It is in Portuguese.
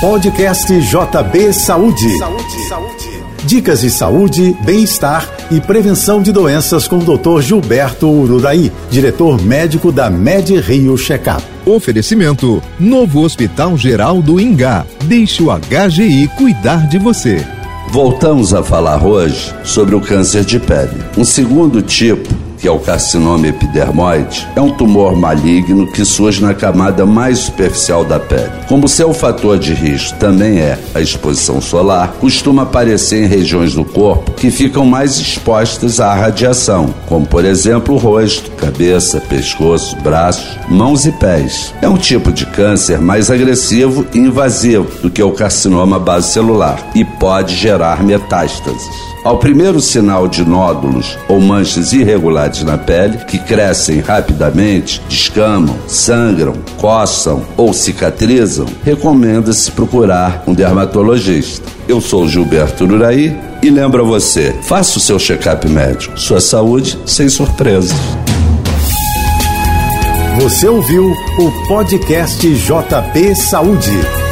Podcast JB Saúde. Saúde, saúde. Dicas de saúde, bem-estar e prevenção de doenças com o Dr. Gilberto Ururaí, diretor médico da Med Rio Checkup. Oferecimento: Novo Hospital Geral do Ingá. Deixe o HGI cuidar de você. Voltamos a falar hoje sobre o câncer de pele. Um segundo tipo que é o carcinoma epidermoide, é um tumor maligno que surge na camada mais superficial da pele. Como seu fator de risco também é a exposição solar, costuma aparecer em regiões do corpo que ficam mais expostas à radiação, como por exemplo o rosto, cabeça, pescoço, braços, mãos e pés. É um tipo de câncer mais agressivo e invasivo do que o carcinoma base celular e pode gerar metástases. Ao primeiro sinal de nódulos ou manchas irregulares na pele, que crescem rapidamente, descamam, sangram, coçam ou cicatrizam, recomenda-se procurar um dermatologista. Eu sou Gilberto Uraí e lembro a você: faça o seu check-up médico. Sua saúde sem surpresas. Você ouviu o podcast JP Saúde.